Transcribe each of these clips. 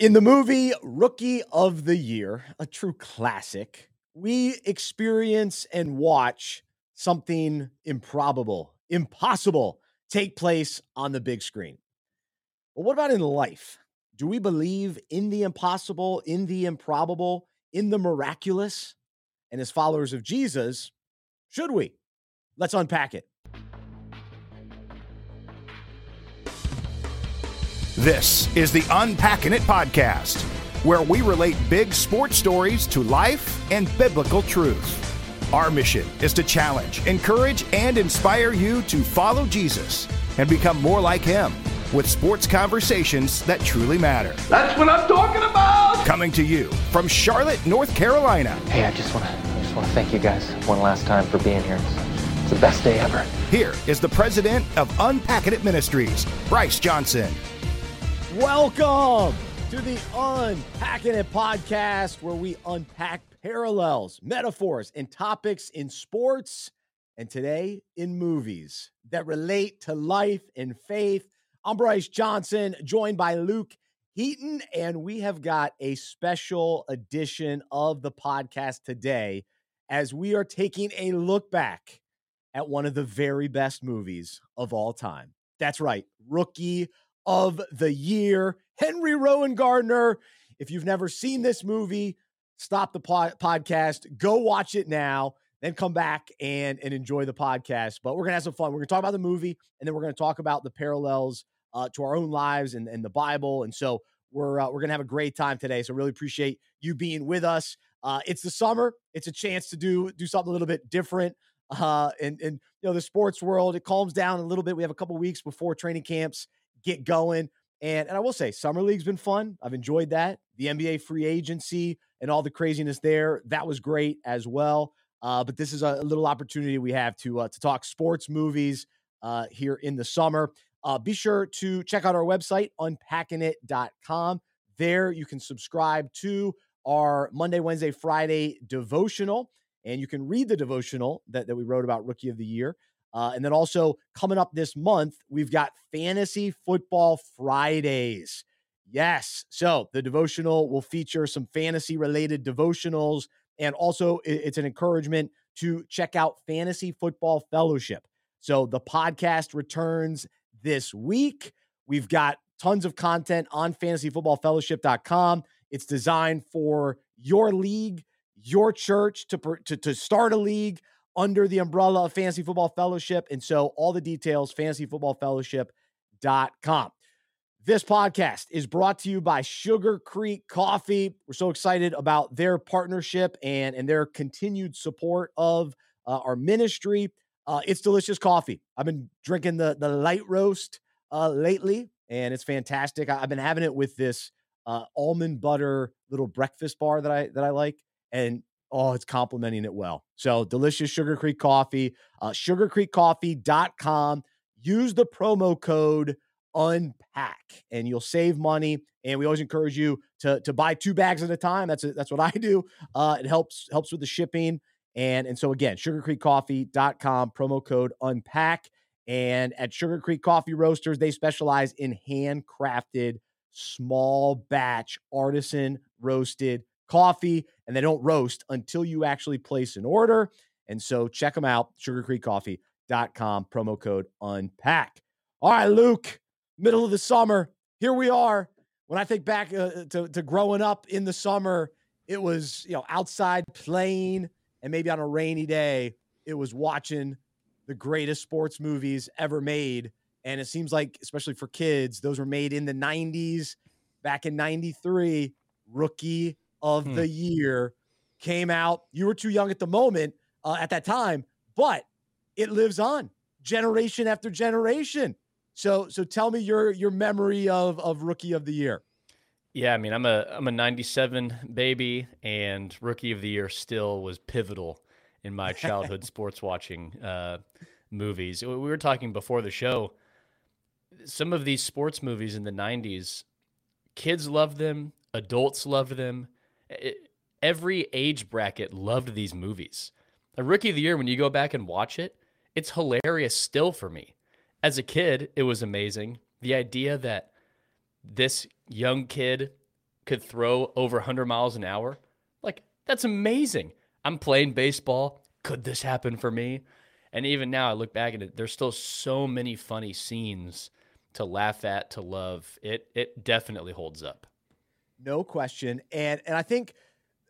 In the movie Rookie of the Year, a true classic, we experience and watch something improbable, impossible take place on the big screen. But what about in life? Do we believe in the impossible, in the improbable, in the miraculous? And as followers of Jesus, should we? Let's unpack it. This is the Unpacking It podcast, where we relate big sports stories to life and biblical truth. Our mission is to challenge, encourage, and inspire you to follow Jesus and become more like him with sports conversations that truly matter. That's what I'm talking about. Coming to you from Charlotte, North Carolina. Hey, I just want to just want to thank you guys one last time for being here. It's, it's the best day ever. Here is the president of Unpacking It Ministries, Bryce Johnson. Welcome to the Unpacking It podcast, where we unpack parallels, metaphors, and topics in sports and today in movies that relate to life and faith. I'm Bryce Johnson, joined by Luke Heaton, and we have got a special edition of the podcast today as we are taking a look back at one of the very best movies of all time. That's right, Rookie of the year, Henry Rowengartner. If you've never seen this movie, stop the pod- podcast, go watch it now, then come back and, and enjoy the podcast. But we're going to have some fun. We're going to talk about the movie, and then we're going to talk about the parallels uh, to our own lives and, and the Bible. And so we're, uh, we're going to have a great time today. So really appreciate you being with us. Uh, it's the summer. It's a chance to do do something a little bit different. Uh, and and you know the sports world it calms down a little bit. We have a couple weeks before training camps get going. And, and I will say, Summer League's been fun. I've enjoyed that. The NBA free agency and all the craziness there, that was great as well. Uh, but this is a, little opportunity we have to uh, to talk sports movies uh, here in the summer. Uh, be sure to check out our website, unpackingit.com. There you can subscribe to our Monday, Wednesday, Friday devotional, and you can read the devotional that, that we wrote about Rookie of the Year. Uh, and then also coming up this month, we've got Fantasy Football Fridays. Yes. So the devotional will feature some fantasy related devotionals. And also, it's an encouragement to check out Fantasy Football Fellowship. So the podcast returns this week. We've got tons of content on fantasyfootballfellowship.com. It's designed for your league, your church to, to, to start a league under the umbrella of Fantasy Football Fellowship. And so all the details, fantasyfootballfellowship.com. This podcast is brought to you by Sugar Creek Coffee. We're so excited about their partnership and, and their continued support of uh, our ministry. Uh, it's delicious coffee. I've been drinking the, the light roast uh, lately, and it's fantastic. I, have been having it with this uh, almond butter little breakfast bar that I that I like, and oh, it's complementing it well. So delicious Sugar Creek coffee, uh, sugarcreekcoffee.com. Use the promo code unpack and you'll save money. And we always encourage you to, to buy two bags at a time. That's a, that's what I do. Uh, it helps helps with the shipping. And, and so again, sugarcreekcoffee.com, promo code unpack. And at Sugar Creek Coffee Roasters, they specialize in handcrafted, small batch, artisan roasted coffee and they don't roast until you actually place an order. And so check them out, sugarcreekcoffee.com, promo code unpack. All right, Luke, middle of the summer. Here we are. When I think back uh, to, to growing up in the summer, it was, you know, outside playing and maybe on a rainy day, it was watching the greatest sports movies ever made. And it seems like, especially for kids, those were made in the 90s. Back in 93, Rookie of hmm. the year came out. You were too young at the moment uh, at that time, but it lives on generation after generation. So so tell me your your memory of of rookie of the year. Yeah, I mean, I'm a I'm a 97 baby and rookie of the year still was pivotal in my childhood sports watching uh, movies. We were talking before the show some of these sports movies in the 90s kids loved them, adults loved them every age bracket loved these movies. A Rookie of the Year, when you go back and watch it, it's hilarious still for me. As a kid, it was amazing. The idea that this young kid could throw over 100 miles an hour. Like, that's amazing. I'm playing baseball. Could this happen for me? And even now, I look back at it, there's still so many funny scenes to laugh at, to love. It it definitely holds up. No question. And and I think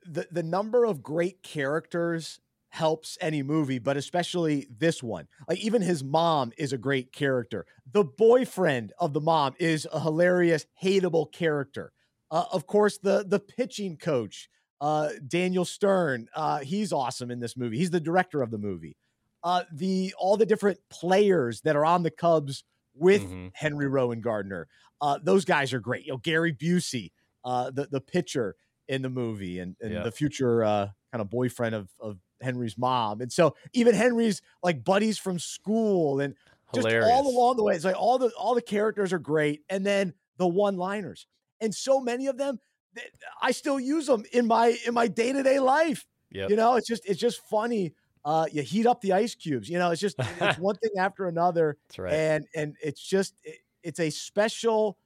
the the number of great characters helps any movie, but especially this one. Like even his mom is a great character. The boyfriend of the mom is a hilarious, hateable character. Uh, of course, the the pitching coach, uh, Daniel Stern, uh, he's awesome in this movie. He's the director of the movie. Uh, the all the different players that are on the Cubs with mm-hmm. Henry Rowengartner, uh, those guys are great. You know, Gary Busey, uh, the the pitcher in the movie, and, and yeah. the future uh, kind of boyfriend of of Henry's mom. And so even Henry's like buddies from school and Hilarious. just all along the way. It's like all the all the characters are great. And then the one-liners. And so many of them, I still use them in my in my day-to-day life. Yep. You know, it's just it's just funny. Uh, you heat up the ice cubes. You know, it's just it's one thing after another. That's right. And and it's just it, it's a special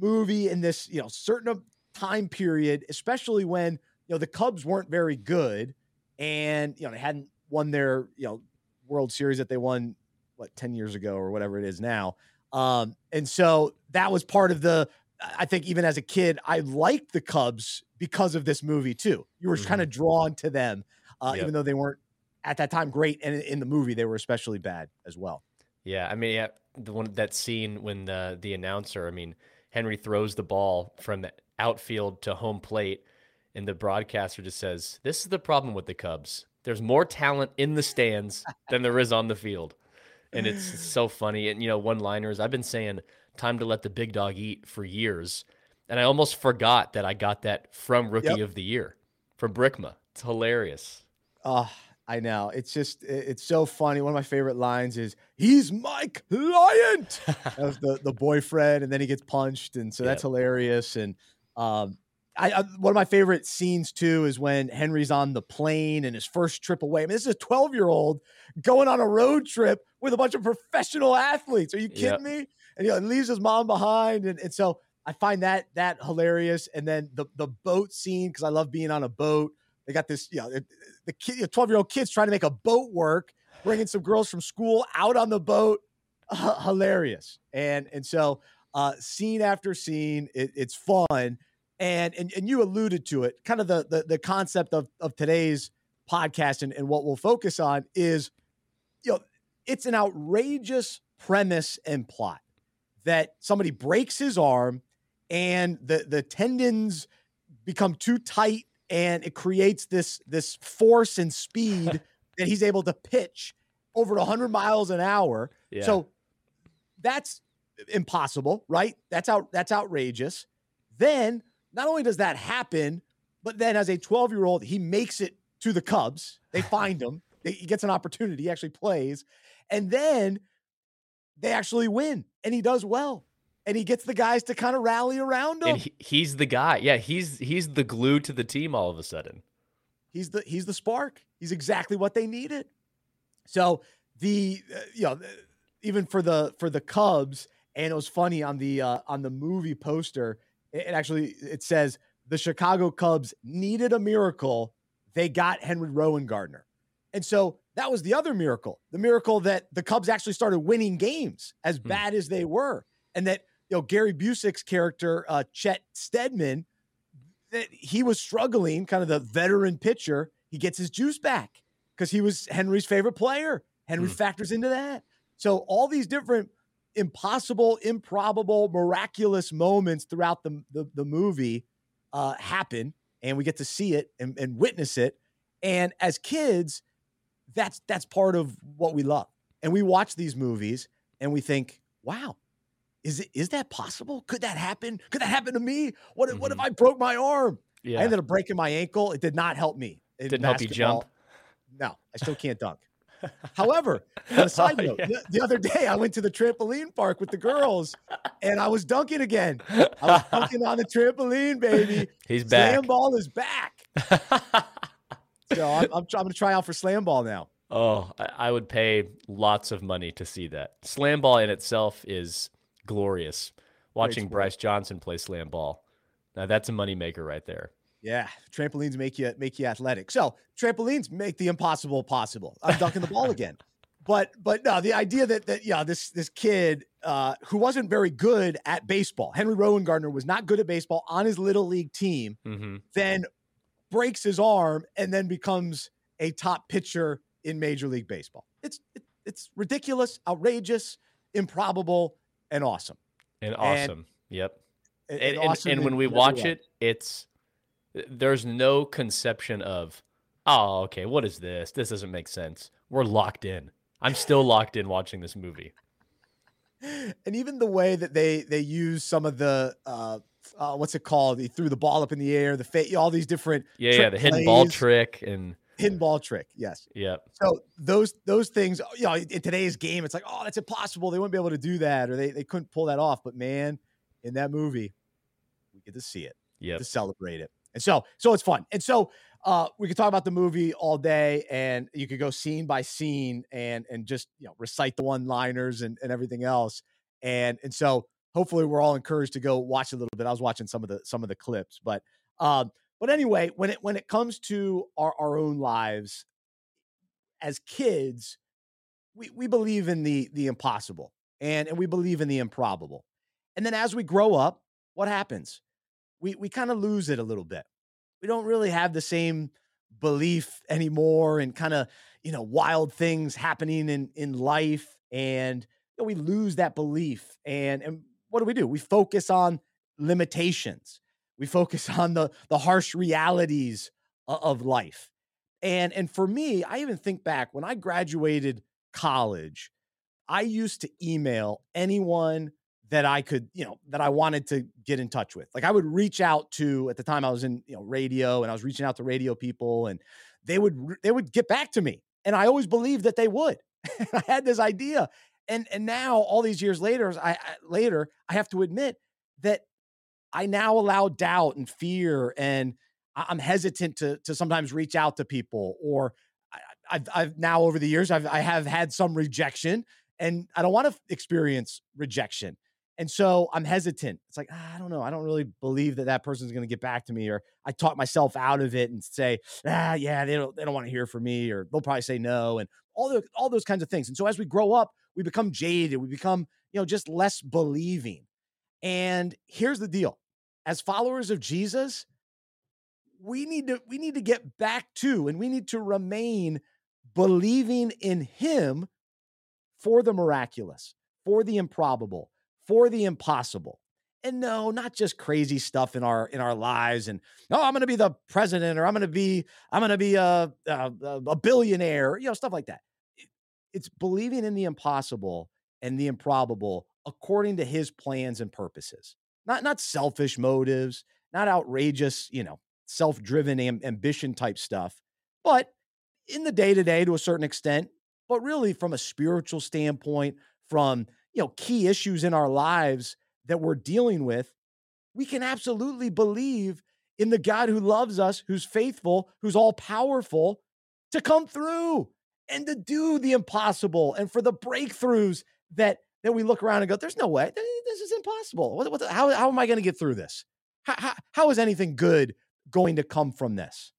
movie in this you know certain time period, especially when you know the Cubs weren't very good and you know they hadn't won their you know World Series that they won what 10 years ago or whatever it is now. Um, and so that was part of the I think even as a kid, I liked the Cubs because of this movie too. You were mm-hmm. kind of drawn to them, uh, yep. even though they weren't at that time great, and in the movie they were especially bad as well. Yeah, I mean, yeah, the one that scene when the the announcer, I mean, Henry throws the ball from the outfield to home plate, and the broadcaster just says, "This is the problem with the Cubs. There's more talent in the stands than there is on the field." And it's so funny. And you know, one-liners. I've been saying time to let the big dog eat for years, and I almost forgot that I got that from Rookie yep. of the Year from Brickma. It's hilarious. Oh, I know. It's just it's so funny. One of my favorite lines is "He's my client." that was the the boyfriend, and then he gets punched, and so yep. that's hilarious. And um, I, I, one of my favorite scenes too is when Henry's on the plane and his first trip away. I mean, this is a 12 year old going on a road trip with a bunch of professional athletes. Are you kidding yep. me? And he you know, leaves his mom behind, and, and so I find that that hilarious. And then the the boat scene because I love being on a boat. They got this, you know, the kid, 12 year old kids trying to make a boat work, bringing some girls from school out on the boat. Uh, hilarious. And and so uh, scene after scene, it, it's fun and and, and you alluded to it kind of the, the the, concept of, of today's podcast and, and what we'll focus on is you know it's an outrageous premise and plot that somebody breaks his arm and the the tendons become too tight and it creates this this force and speed that he's able to pitch over 100 miles an hour yeah. so that's impossible right that's out that's outrageous then not only does that happen, but then as a 12 year old, he makes it to the Cubs. They find him. He gets an opportunity. He actually plays. And then they actually win and he does well. And he gets the guys to kind of rally around him. And he, he's the guy. Yeah, he's he's the glue to the team all of a sudden. He's the he's the spark. He's exactly what they needed. So the uh, you know even for the for the Cubs and it was funny on the uh, on the movie poster it actually it says the Chicago Cubs needed a miracle. They got Henry Rowengartner. And so that was the other miracle. The miracle that the Cubs actually started winning games as hmm. bad as they were. And that, you know, Gary Busey's character, uh, Chet Steadman, that he was struggling, kind of the veteran pitcher. He gets his juice back because he was Henry's favorite player. Henry hmm. factors into that. So all these different impossible, improbable, miraculous moments throughout the, the, the movie uh, happen, and we get to see it and, and witness it. And as kids, that's that's part of what we love. And we watch these movies and we think, wow, is it is that possible? Could that happen? Could that happen to me? What mm-hmm. what if mm-hmm. I broke my arm? Yeah. I ended up breaking my ankle. It did not help me. It Didn't help you jump. No, I still can't dunk. However, on a side oh, note, yeah. the, the, other day I went to the trampoline park with the girls and I was dunking again. I was dunking on the trampoline, baby. He's back. Slam ball is back. so I'm, I'm, I'm going to try out for slam ball now. Oh, I would pay lots of money to see that. Slam ball in itself is glorious. Watching Bryce Johnson play slam ball, Now that's a moneymaker right there. Yeah, trampolines make you make you athletic. So trampolines make the impossible possible. I'm dunking the ball again. But but no, the idea that that yeah, this this kid uh, who wasn't very good at baseball, Henry Rowengartner was not good at baseball on his little league team, Mm-hmm. then breaks his arm and then becomes a top pitcher in Major League Baseball. It's it, it's ridiculous, outrageous, improbable, and awesome. And awesome. yep. And, And, and, awesome and when we watch way. it, it's there's no conception of, oh, okay, what is this? This doesn't make sense. We're locked in. I'm still locked in watching this movie. and even the way that they they use some of the uh, uh what's it called? He threw the ball up in the air, the fa- all these different Yeah, yeah, the hidden ball trick and hidden ball trick. Yes. yep. So those those things, you know, in today's game, it's like, oh, that's impossible. They wouldn't be able to do that, or they they couldn't pull that off. But man, in that movie, we get to see it, Yeah. to celebrate it, and so so it's fun. And so uh, we could talk about the movie all day, and you could go scene by scene and and just you know recite the one liners and and everything else. And and so hopefully we're all encouraged to go watch a little bit. I was watching some of the some of the clips, but um, but anyway, when it when it comes to our our own lives as kids, we we believe in the the impossible and and we believe in the improbable. And then as we grow up, what happens? We we kind of lose it a little bit. We don't really have the same belief anymore and kind of, you know, wild things happening in in life and you know, we lose that belief and and what do we do? We focus on limitations. We focus on the the harsh realities of life. And and for me, I even think back when I graduated college, I used to email anyone that I could, you know, that I wanted to get in touch with. Like I would reach out to at the time I was in, you know, radio and I was reaching out to radio people and they would they would get back to me. And I always believed that they would. I had this idea. And and now all these years later, I, I later, I have to admit that I now allow doubt and fear and I'm hesitant to to sometimes reach out to people or I, I've I've now over the years I've I have had some rejection and I don't want to experience rejection. And so I'm hesitant. It's like, "Ah, I don't know. I don't really believe that that person's going to get back to me. Or I talk myself out of it and say, ah, yeah, they don't, they don't want to hear from me or they'll probably say no. And all the, all those kinds of things. And so as we grow up, we become jaded. We become, you know, just less believing. And here's the deal. As followers of Jesus, we need to, we need to get back to, and we need to remain believing in him for the miraculous, for the improbable, for the impossible. And no, not just crazy stuff in our in our lives. And oh, I'm going to be the president, or I'm going to be I'm going to be a, a a billionaire, you know, stuff like that. It's believing in the impossible and the improbable according to His plans and purposes. Not not selfish motives, not outrageous, you know, self-driven am- ambition type stuff, but in the day to day to a certain extent, but really from a spiritual standpoint, from you know key issues in our lives that we're dealing with, we can absolutely believe in the God who loves us, who's faithful, who's all powerful to come through and to do the impossible and for the breakthroughs that that we look around and go, there's no way. This is impossible. What, what the- how, how am I going to get through this? How, how, how is anything good going to come from this?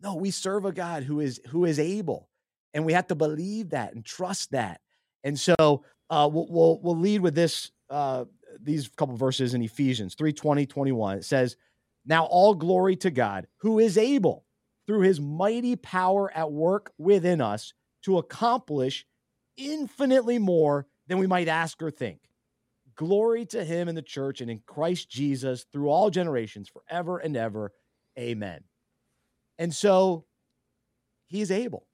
No, we serve a God who is who is able, and we have to believe that and trust that. And so uh, we'll, we'll we'll lead with this uh, these couple verses in Ephesians 3, 20, 21. It says, Now all glory to God, who is able through his mighty power at work within us to accomplish infinitely more than we might ask or think. Glory to him in the church and in Christ Jesus through all generations, forever and ever. Amen. And so he is able.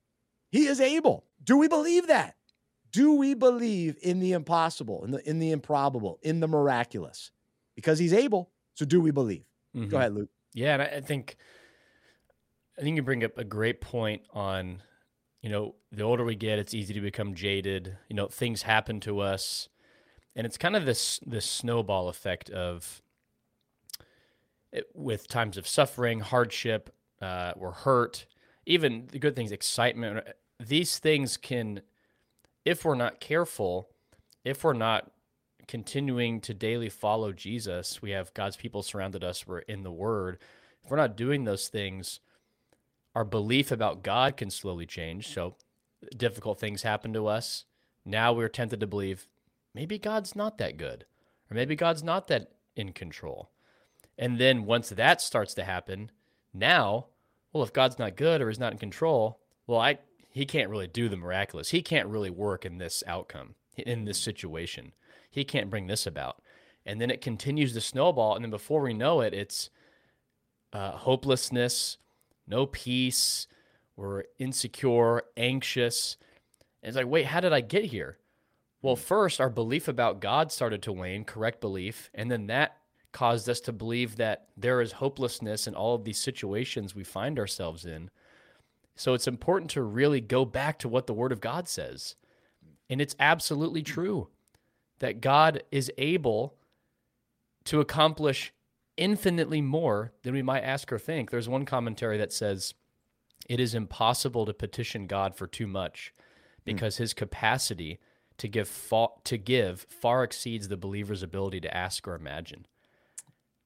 He is able. Do we believe that? Do we believe in the impossible, in the in the improbable, in the miraculous? Because he's able. So do we believe? Mhm. Go ahead, Luke. Yeah, and I think I think you bring up a great point on, you know, the older we get, it's easy to become jaded. You know, things happen to us, and it's kind of this this snowball effect of it, with times of suffering, hardship, uh, we're hurt, even the good things, excitement. These things can, if we're not careful, if we're not continuing to daily follow Jesus, we have God's people surrounded us, we're in the Word. If we're not doing those things, our belief about God can slowly change. So difficult things happen to us. Now we're tempted to believe maybe God's not that good, or maybe God's not that in control. And then once that starts to happen, now, well, if God's not good or is not in control, well, I he can't really do the miraculous. He can't really work in this outcome, in this situation. He can't bring this about. And then it continues to snowball. And then before we know it, it's uh, hopelessness, no peace. We're insecure, anxious. And it's like, wait, how did I get here? Well, hmm. first, our belief about God started to wane, correct belief. And then that caused us to believe that there is hopelessness in all of these situations we find ourselves in. So it's important to really go back to what the Word of God says. And it's absolutely hmm. true that God is able to accomplish infinitely more than we might ask or think. There's one commentary that says it is impossible to petition God for too much because mm. his capacity to give fa- to give far exceeds the believer's ability to ask or imagine.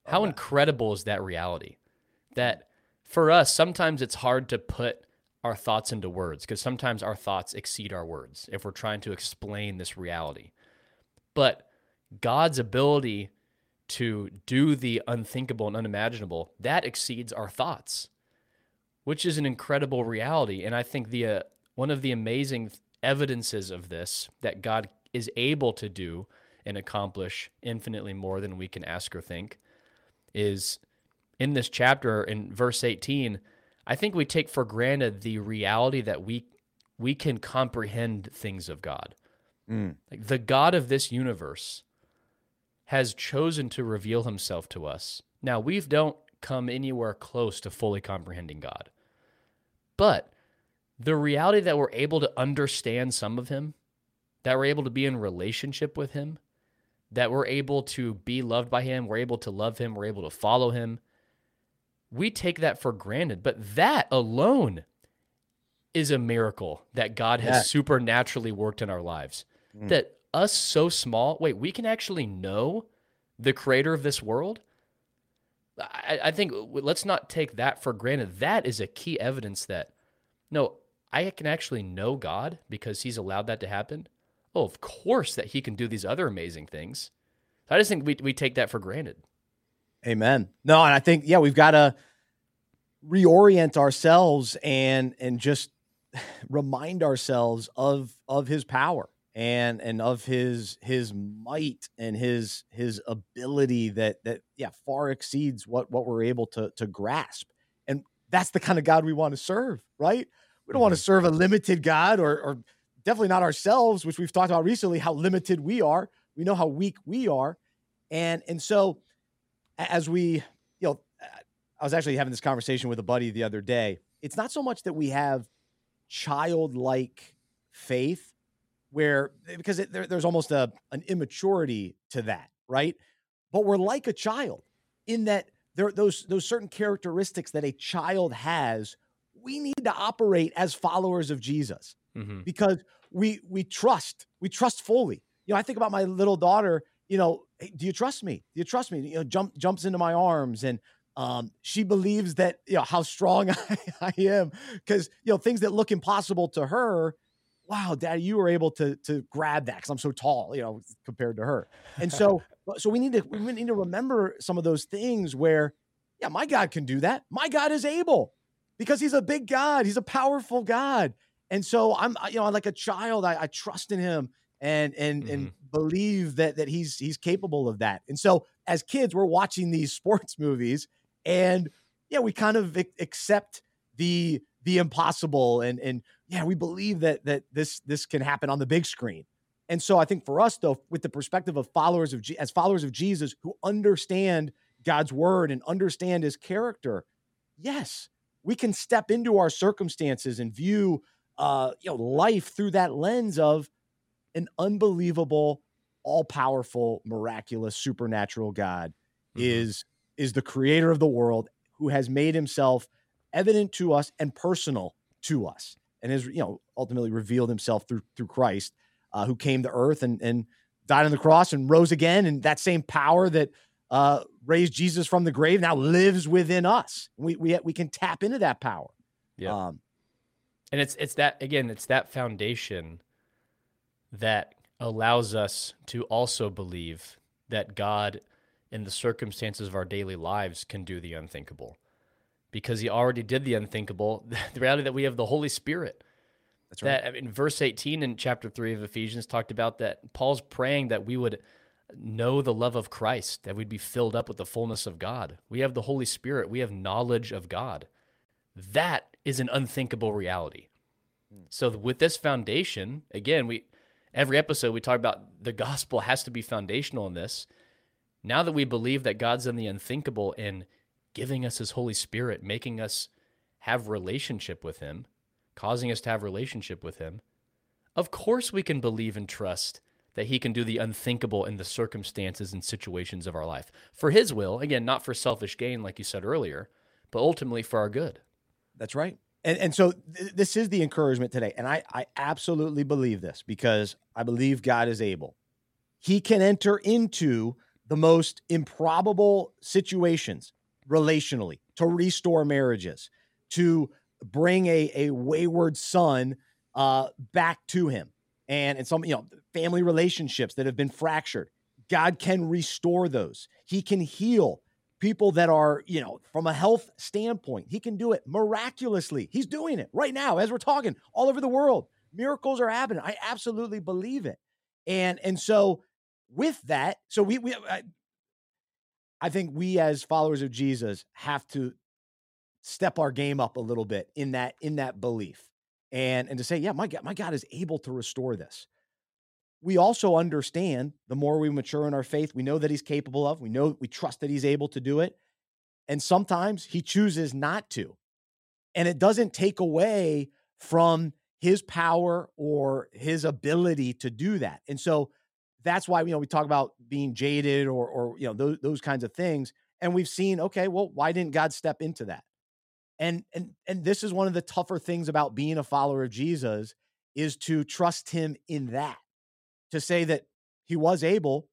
How okay. incredible is that reality? That for us sometimes it's hard to put our thoughts into words because sometimes our thoughts exceed our words if we're trying to explain this reality. But God's ability to do the unthinkable and unimaginable, that exceeds our thoughts, which is an incredible reality. And I think the uh, one of the amazing evidences of this that God is able to do and accomplish infinitely more than we can ask or think is in this chapter in verse 18 I think we take for granted the reality that we we can comprehend things of God. Mm. Like the God of this universe has chosen to reveal himself to us. Now, we don't come anywhere close to fully comprehending God. But the reality that we're able to understand some of him, that we're able to be in relationship with him, that we're able to be loved by him, we're able to love him, we're able to follow him, we take that for granted. But that alone is a miracle that God has yeah. supernaturally worked in our lives. Mm. That us so small, wait, we can actually know the creator of this world? I, I think let's not take that for granted. That is a key evidence that no, I can actually know God because he's allowed that to happen. Oh, of course that he can do these other amazing things. I just think we, we take that for granted. Amen. No, and I think yeah, we've got to reorient ourselves and and just remind ourselves of of his power and and of his his might and his his ability that that yeah far exceeds what what we're able to to grasp and that's the kind of god we want to serve right we don't want to mm-hmm. serve a limited god or or definitely not ourselves which we've talked about recently how limited we are we know how weak we are and and so as we, you know, I was actually having this conversation with a buddy the other day. It's not so much that we have childlike faith where because it, there, there's almost a an immaturity to that, right? But we're like a child in that there those those certain characteristics that a child has. We need to operate as followers of Jesus mm-hmm. because we we trust we trust fully. You know, I think about my little daughter you know, hey, do you trust me? Do you trust me? You know, jump jumps into my arms and um, she believes that you know how strong I, I am because you know things that look impossible to her. Wow, Daddy, you were able to to grab that because I'm so tall, you know, compared to her. And so, so we need to we need to remember some of those things where, yeah, my God can do that. My God is able because He's a big God. He's a powerful God. And so I'm, you know, like a child, I, I trust in Him and and mm-hmm. and believe that that he's he's capable of that. And so as kids, we're watching these sports movies, and yeah, we kind of accept the the impossible, and and yeah, we believe that that this this can happen on the big screen. And so I think for us though, with the perspective of followers of as followers of Jesus who understand God's word and understand His character, yes, we can step into our circumstances and view uh, you know life through that lens of an unbelievable, all powerful, miraculous, supernatural God mm-hmm. is is the creator of the world who has made himself evident to us and personal to us and has you know ultimately revealed himself through through Christ uh, who came to earth and and died on the cross and rose again, and that same power that uh, raised Jesus from the grave now lives within us. We we we can tap into that power. Yeah. Um, and it's it's that again, it's that foundation that allows us to also believe that God in the circumstances of our daily lives can do the unthinkable. Because he already did the unthinkable. The reality that we have the Holy Spirit. That's right. That I mean, verse 18 in chapter 3 of Ephesians talked about that Paul's praying that we would know the love of Christ, that we'd be filled up with the fullness of God. We have the Holy Spirit, we have knowledge of God. That is an unthinkable reality. Hmm. So with this foundation, again, we every episode we talk about the gospel has to be foundational in this. Now that we believe that God's in the unthinkable and giving us his Holy Spirit, making us have relationship with him, causing us to have relationship with him, of course we can believe and trust that he can do the unthinkable in the circumstances and situations of our life. For his will, again, not for selfish gain like you said earlier, but ultimately for our good. That's right. And, and so th- this is the encouragement today. And I, I absolutely believe this because I believe God is able. He can enter into the most improbable situations relationally to restore marriages, to bring a, a wayward son uh, back to him. And, and some, you know, family relationships that have been fractured. God can restore those. He can heal people that are, you know, from a health standpoint. He can do it miraculously. He's doing it right now as we're talking all over the world. Miracles are happening. I absolutely believe it. And and so with that, so we we I, think we as followers of Jesus have to step our game up a little bit in that in that belief. And and to say, yeah, my God, my God is able to restore this we also understand the more we mature in our faith, we know that he's capable of, we know we trust that he's able to do it. And sometimes he chooses not to. And it doesn't take away from his power or his ability to do that. And so that's why you know we talk about being jaded or or you know those those kinds of things and we've seen okay well why didn't God step into that? And and and this is one of the tougher things about being a follower of Jesus is to trust him in that to say that he was able,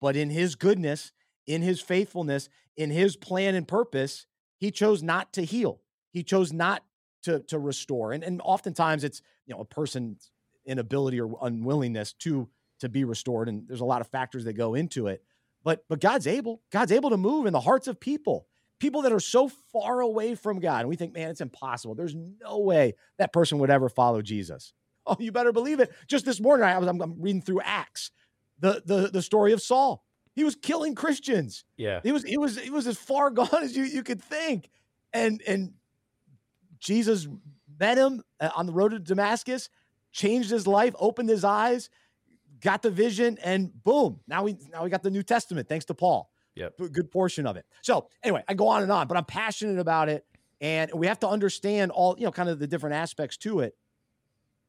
but in his goodness, in his faithfulness, in his plan and purpose, he chose not to heal. He chose not to to restore. And and oftentimes it's you know a person's inability or unwillingness to to be restored. And there's a lot of factors that go into it. But but God's able. God's able to move in the hearts of people. People that are so far away from God. And we think, man, it's impossible. There's no way that person would ever follow Jesus. Oh, you better believe it. Just this morning, I was I'm, I'm reading through Acts, the the the story of Saul. He was killing Christians. Yeah, he was he was he was as far gone as you you could think, and and Jesus met him uh, on the road to Damascus, changed his life, opened his eyes, got the vision, and boom! Now we now we got the New Testament thanks to Paul. Yep, good portion of it. So anyway, I go on and on, but I'm passionate about it, and we have to understand all you know, kind of the different aspects to it.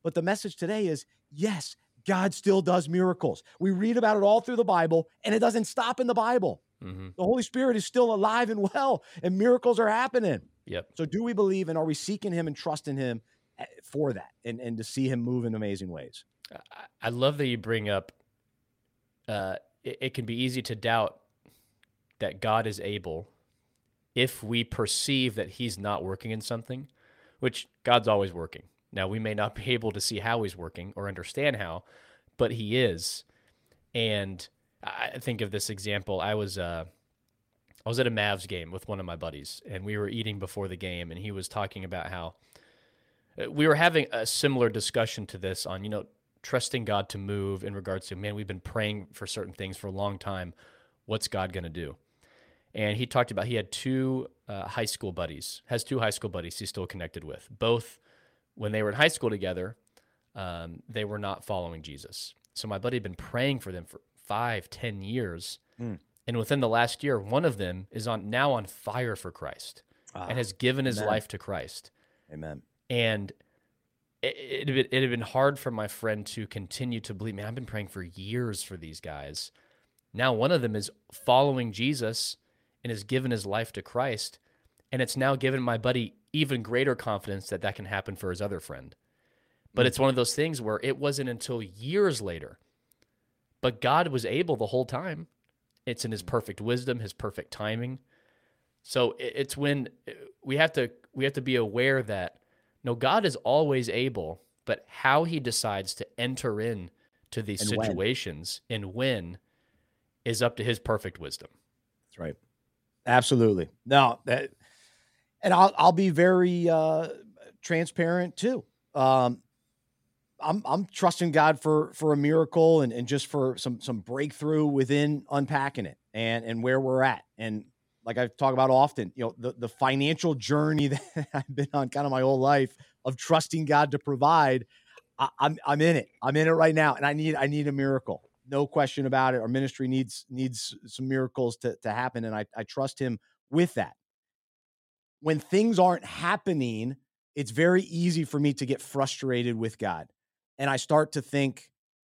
But the message today is yes, God still does miracles. We read about it all through the Bible, and it doesn't stop in the Bible. Mm-hmm. The Holy Spirit is still alive and well, and miracles are happening. Yep. So, do we believe and are we seeking Him and trusting Him eh, for that and, and to see Him move in amazing ways? I love that you bring up uh, it, it can be easy to doubt that God is able if we perceive that He's not working in something, which God's always working. Now, we may not be able to see how he's working or understand how, but he is. And I think of this example. I was uh, I was at a Mavs game with one of my buddies, and we were eating before the game, and he was talking about how uh, we were having a similar discussion to this on you know trusting God to move in regards to man, we've been praying for certain things for a long time. What's God going to do? And he talked about he had two uh, high school buddies, has two high school buddies he's still connected with, both when they were in high school together, um, they were not following Jesus. So my buddy had been praying for them for five, ten years. Mm. And within the last year, one of them is on now on fire for Christ ah, and has given his amen. life to Christ. Amen. And it, it, it, had been hard for my friend to continue to believe, man, I've been praying for years for these guys. Now one of them is following Jesus and has given his life to Christ. And it's now given my buddy even greater confidence that that can happen for his other friend. But mm-hmm. it's one of those things where it wasn't until years later But God was able the whole time. It's in his perfect wisdom, his perfect timing. So it's when uh, we have to we have to be aware that no God is always able, but how he decides to enter in to these And when. situations and when is up to his perfect wisdom. That's right. Absolutely. No, that, and I'll I'll be very uh, transparent too. Um, I'm I'm trusting God for for a miracle and, and just for some some breakthrough within unpacking it and and where we're at. And like I talk about often, you know, the the financial journey that I've been on kind of my whole life of trusting God to provide. I, I'm I'm in it. I'm in it right now, and I need I need a miracle. No question about it. Our ministry needs needs some miracles to to happen, and I I trust Him with that. When things aren't happening, it's very easy for me to get frustrated with God, and I start to think,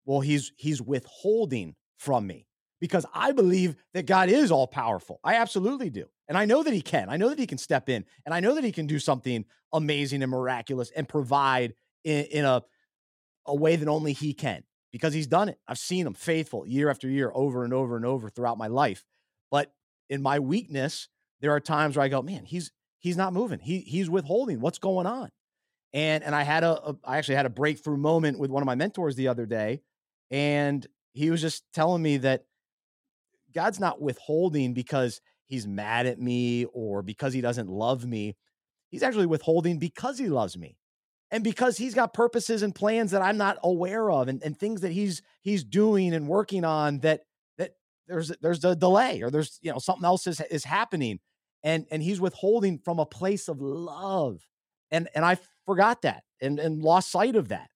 well, He's He's withholding from me because I believe that God is all powerful. I absolutely do. And I know that he can. I know that he can step in and I know that he can do something amazing and miraculous and provide in, in a, a way that only he can because he's done it. I've seen him faithful year after year over and over and over throughout my life. But in my weakness, there are times where I go, man, he's he's not moving. He he's withholding. What's going on? And and I had a, a I actually had a breakthrough moment with one of my mentors the other day and he was just telling me that God's not withholding because he's mad at me or because he doesn't love me. He's actually withholding because he loves me and because he's got purposes and plans that I'm not aware of and, and things that he's he's doing and working on that that there's there's a delay or there's you know something else is is happening and and he's withholding from a place of love and and I forgot that and and lost sight of that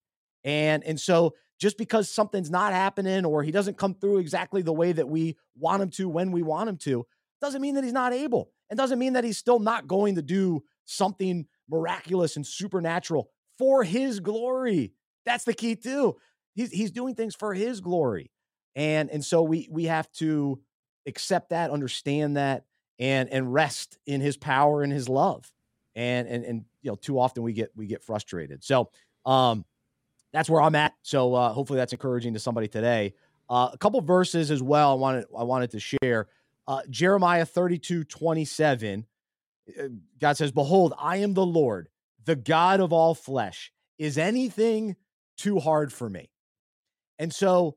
and and so just because something's not happening or he doesn't come through exactly the way that we want him to when we want him to doesn't mean that he's not able and doesn't mean that he's still not going to do something miraculous and supernatural for his glory. That's the key too. He's he's doing things for his glory. And and so we we have to accept that understand that and and rest in his power and his love. And and and you know too often we get we get frustrated. So um that's where I'm at. So uh, hopefully that's encouraging to somebody today. Uh, a couple verses as well. I wanted I wanted to share uh, Jeremiah 32, 27. Uh, God says, "Behold, I am the Lord, the God of all flesh. Is anything too hard for me?" And so,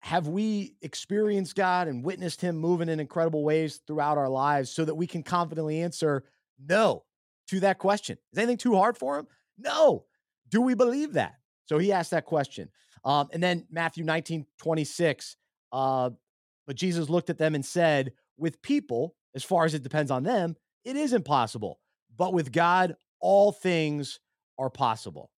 have we experienced God and witnessed Him moving in incredible ways throughout our lives, so that we can confidently answer no to that question? Is anything too hard for Him? No. Do we believe that? So he asked that question. Um, and then Matthew 19, 26. Uh, but Jesus looked at them and said, With people, as far as it depends on them, it is impossible. But with God, all things are possible.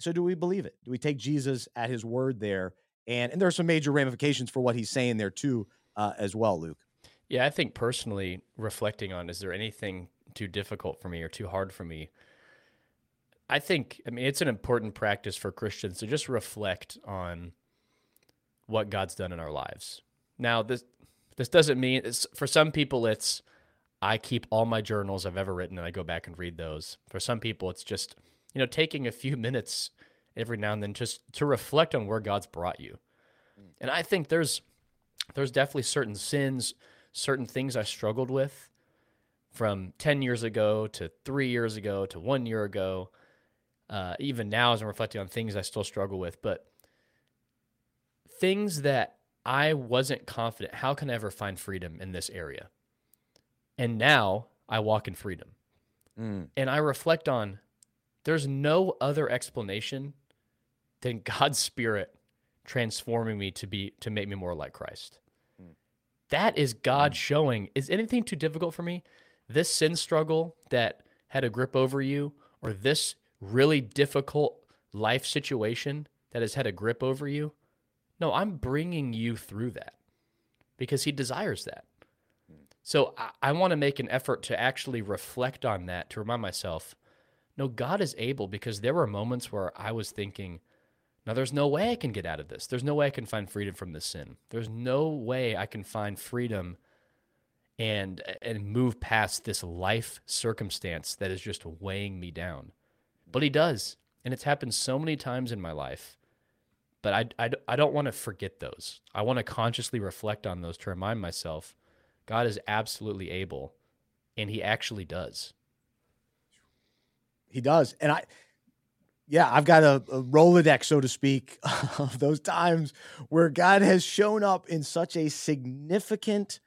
So do we believe it? Do we take Jesus at his word there? And, and there are some major ramifications for what he's saying there too, uh, as well, Luke. Yeah, I think personally, reflecting on is there anything too difficult for me or too hard for me? I think, I mean, it's an important practice for Christians to just reflect on what God's done in our lives. Now, this this doesn't mean for some people it's I keep all my journals I've ever written and I go back and read those. For some people, it's just you know taking a few minutes every now and then just to reflect on where God's brought you. And I think there's there's definitely certain sins, certain things I struggled with from 10 years ago to 3 years ago to 1 year ago uh, even now as I'm reflecting on things I still struggle with, but things that I wasn't confident, how can I ever find freedom in this area? And now I walk in freedom. Mm. And I reflect on there's no other explanation than God's spirit transforming me to be to make me more like Christ. That is God showing is anything too difficult for me? This sin struggle that had a grip over you or this really difficult life situation that has had a grip over you, no, I'm bringing you through that because He desires that. So I, I want to make an effort to actually reflect on that to remind myself, no, God is able because there were moments where I was thinking, now there's no way I can get out of this. There's no way I can find freedom from this sin. There's no way I can find freedom and and move past this life circumstance that is just weighing me down. But he does. And it's happened so many times in my life. but I, I, I don't want to forget those. I want to consciously reflect on those to remind myself God is absolutely able and he actually does. He does. And I, yeah, I've got a, a, Rolodex, so to speak, of those times where God has shown up in such a significant,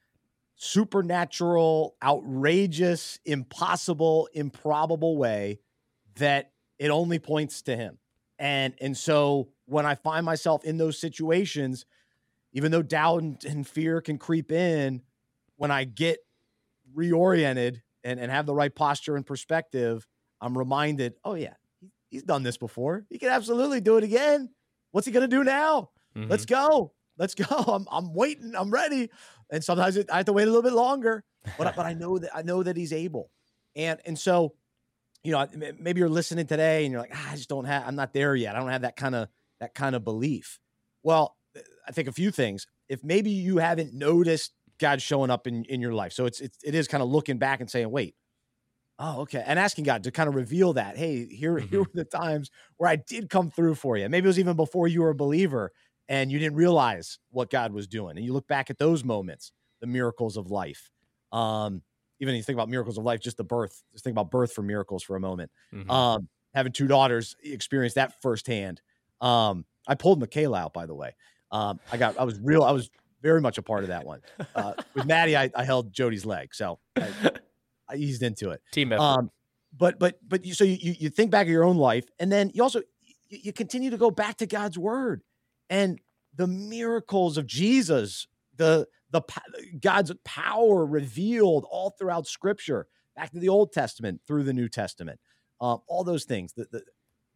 supernatural, outrageous, impossible, improbable way that it only points to him. And and so when I find myself in those situations, even though doubt and, and fear can creep in, when I get reoriented and, and have the right posture and perspective, I'm reminded, oh yeah, he's done this before. He can absolutely do it again. What's he gonna do now? Mm-hmm. Let's go. Let's go. I'm I'm waiting. I'm ready. And sometimes it, I have to wait a little bit longer, but but I know that I know that he's able. And and so, you know, maybe you're listening today and you're like, ah, I just don't have. I'm not there yet. I don't have that kind of that kind of belief. Well, I think a few things. If maybe you haven't noticed God showing up in in your life, so it's it's it is kind of looking back and saying, wait, Oh, okay. And asking God to kind of reveal that, hey, here, mm-hmm. here were the times where I did come through for you. Maybe it was even before you were a believer and you didn't realize what God was doing. And you look back at those moments, the miracles of life. Um, even if you think about miracles of life, just the birth, just think about birth for miracles for a moment. Mm-hmm. Um, having two daughters, experience that firsthand. Um, I pulled Michaela out, by the way. Um, I got, I was real, I was very much a part of that one. Uh, with Maddie, I, I held Jody's leg. So I, I eased into it. Team effort. Um, but but but you so you you think back of your own life, and then you also you, you continue to go back to God's word and the miracles of Jesus, the the God's power revealed all throughout Scripture, back to the Old Testament through the New Testament, um, all those things. The, the,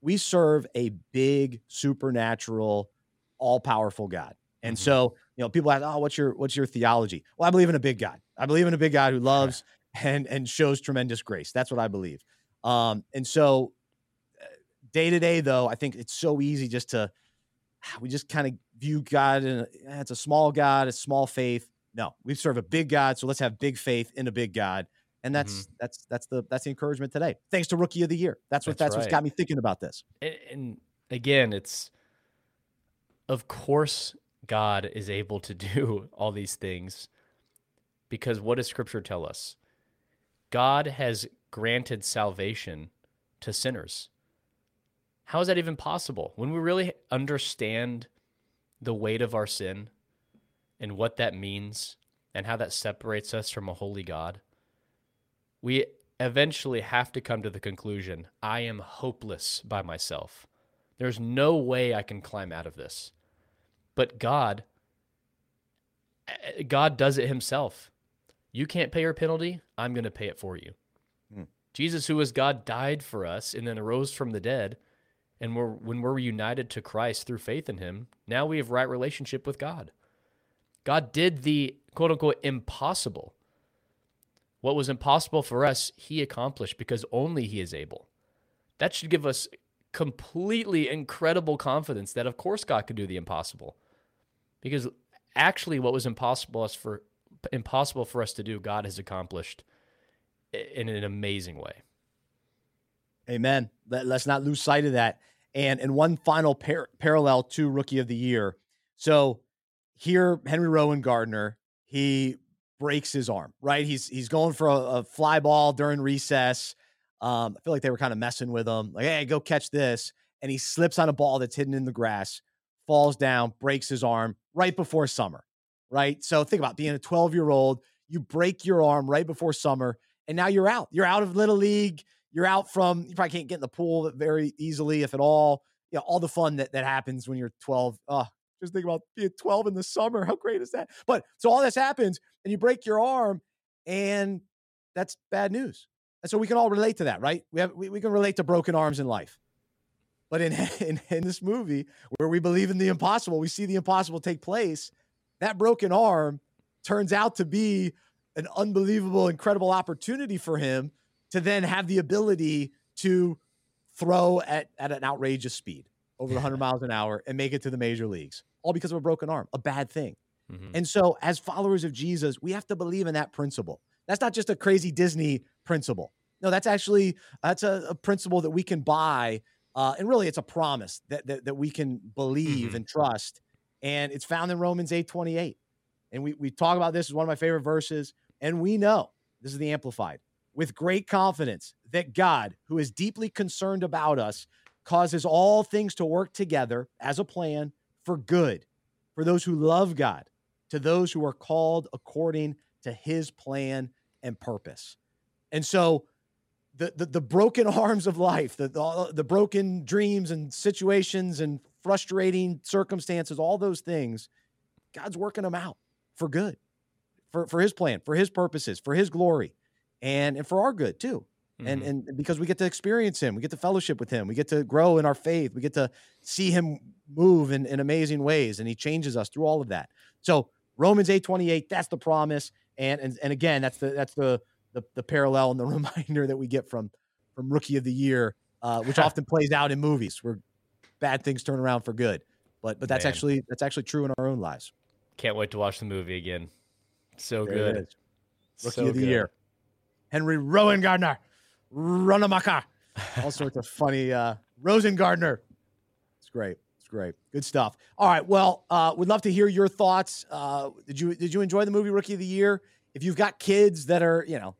we serve a big supernatural, all powerful God, and mm-hmm. so you know people ask, "Oh, what's your what's your theology?" Well, I believe in a big God. I believe in a big God who loves and and shows tremendous grace. That's what I believe. Um, and so day to day, though, I think it's so easy just to we just kind of view God and eh, it's a small God, a small faith. No, we serve a big God, so let's have big faith in a big God. And that's mm-hmm. that's that's the that's the encouragement today. Thanks to Rookie of the Year. That's what that's, that's right. what's got me thinking about this. And, and again, it's of course God is able to do all these things because what does Scripture tell us? God has granted salvation to sinners. How is that even possible? When we really understand the weight of our sin and what that means and how that separates us from a holy God, we eventually have to come to the conclusion I am hopeless by myself. There's no way I can climb out of this. But God, eh, God does it himself. You can't pay your penalty. I'm going to pay it for you. Hmm. Jesus, who was God, died for us and then arose from the dead. And we're, when we're united to Christ through faith in him, now we have right relationship with God. God did the quote unquote impossible. What was impossible for us, he accomplished because only he is able. That should give us completely incredible confidence that, of course, God could do the impossible. Because actually, what was impossible for impossible for us to do, God has accomplished in an amazing way. Amen. Let, us not lose sight of that. And and one final par- parallel to Rookie of the Year. So here, Henry Rowengartner, he breaks his arm. Right, he's he's going for a, a fly ball during recess. Um, I feel like they were kind of messing with him, like, "Hey, go catch this!" And he slips on a ball that's hidden in the grass, falls down, breaks his arm right before summer right? So think about being a 12 year old, you break your arm right before summer, and now you're out. You're out of Little League. You're out from, you probably can't get in the pool very easily, if at all. You know, all the fun that, that happens when you're 12. Oh, just think about being 12 in the summer. How great is that? But so all this happens, and you break your arm, and that's bad news. And so we can all relate to that, right? We have we, we can relate to broken arms in life. But in, in in this movie where we believe in the impossible, we see the impossible take place that broken arm turns out to be an unbelievable, incredible opportunity for him to then have the ability to throw at, at an outrageous speed over 100 miles an hour and make it to the major leagues, all because of a broken arm, a bad thing. Mm-hmm. And so, as followers of Jesus, we have to believe in that principle. That's not just a crazy Disney principle. No, that's actually that's a, a principle that we can buy Uh, and really, it's a promise that, that, that we can believe Mhm. and trust. And it's found in Romans 8 28. And we, we talk about this as one of my favorite verses. And we know this is the Amplified with great confidence that God, who is deeply concerned about us, causes all things to work together as a plan for good for those who love God, to those who are called according to his plan and purpose. And so the the, the broken arms of life, the, the the broken dreams and situations and frustrating circumstances, all those things, God's working them out for good. For for his plan, for his purposes, for his glory, and and for our good too and Mhm. and because we get to experience him we get to fellowship with him we get to grow in our faith we get to see him move in, in amazing ways and he changes us through all of that so romans 8 28 that's the promise and and, and again that's the that's the, the the parallel and the reminder that we get from from rookie of the year uh, which often plays out in movies where bad things turn around for good but but that's Man. actually that's actually true in our own lives Can't wait to watch the movie again. So There good. rookie So of the good. year henry rowengartner Runamaka. all sorts of funny uh Rosen Gardner. It's great. It's great. Good stuff. All right. Well, uh would love to hear your thoughts. Uh did you did you enjoy the movie Rookie of the Year? If you've got kids that are, you know,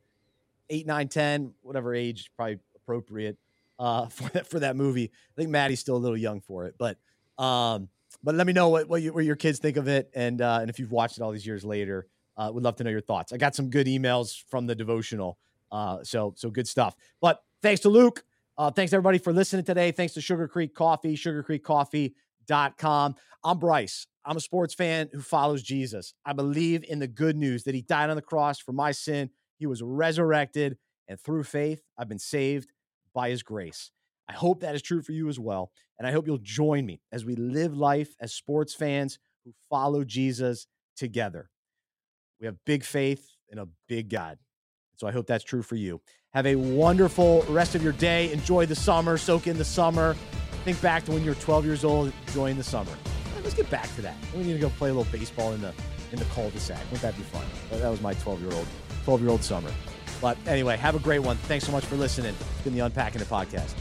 eight, nine, ten, whatever age, probably appropriate uh for that for that movie. I think Maddie's still a little young for it, but um but let me know what, what, you, what your kids think of it and uh and if you've watched it all these years later. Uh would love to know your thoughts. I got some good emails from the devotional. Uh so so good stuff. But thanks to Luke. Uh, thanks everybody for listening today. Thanks to Sugar Creek Coffee, sugarcreekcoffee.com. I'm Bryce. I'm a sports fan who follows Jesus. I believe in the good news that he died on the cross for my sin. He was resurrected, and through faith, I've been saved by his grace. I hope that is true for you as well. And I hope you'll join me as we live life as sports fans who follow Jesus together. We have big faith in a big God. So I hope that's true for you. Have a wonderful rest of your day. Enjoy the summer, soak in the summer. Think back to when you were 12 years old, enjoying the summer. Let's get back to that. We need to go play a little baseball in the in the cul-de-sac. Wouldn't that be fun? That was my 12 year old 12 year old summer. But anyway, have a great one. Thanks so much for listening. It's been the Unpacking It podcast.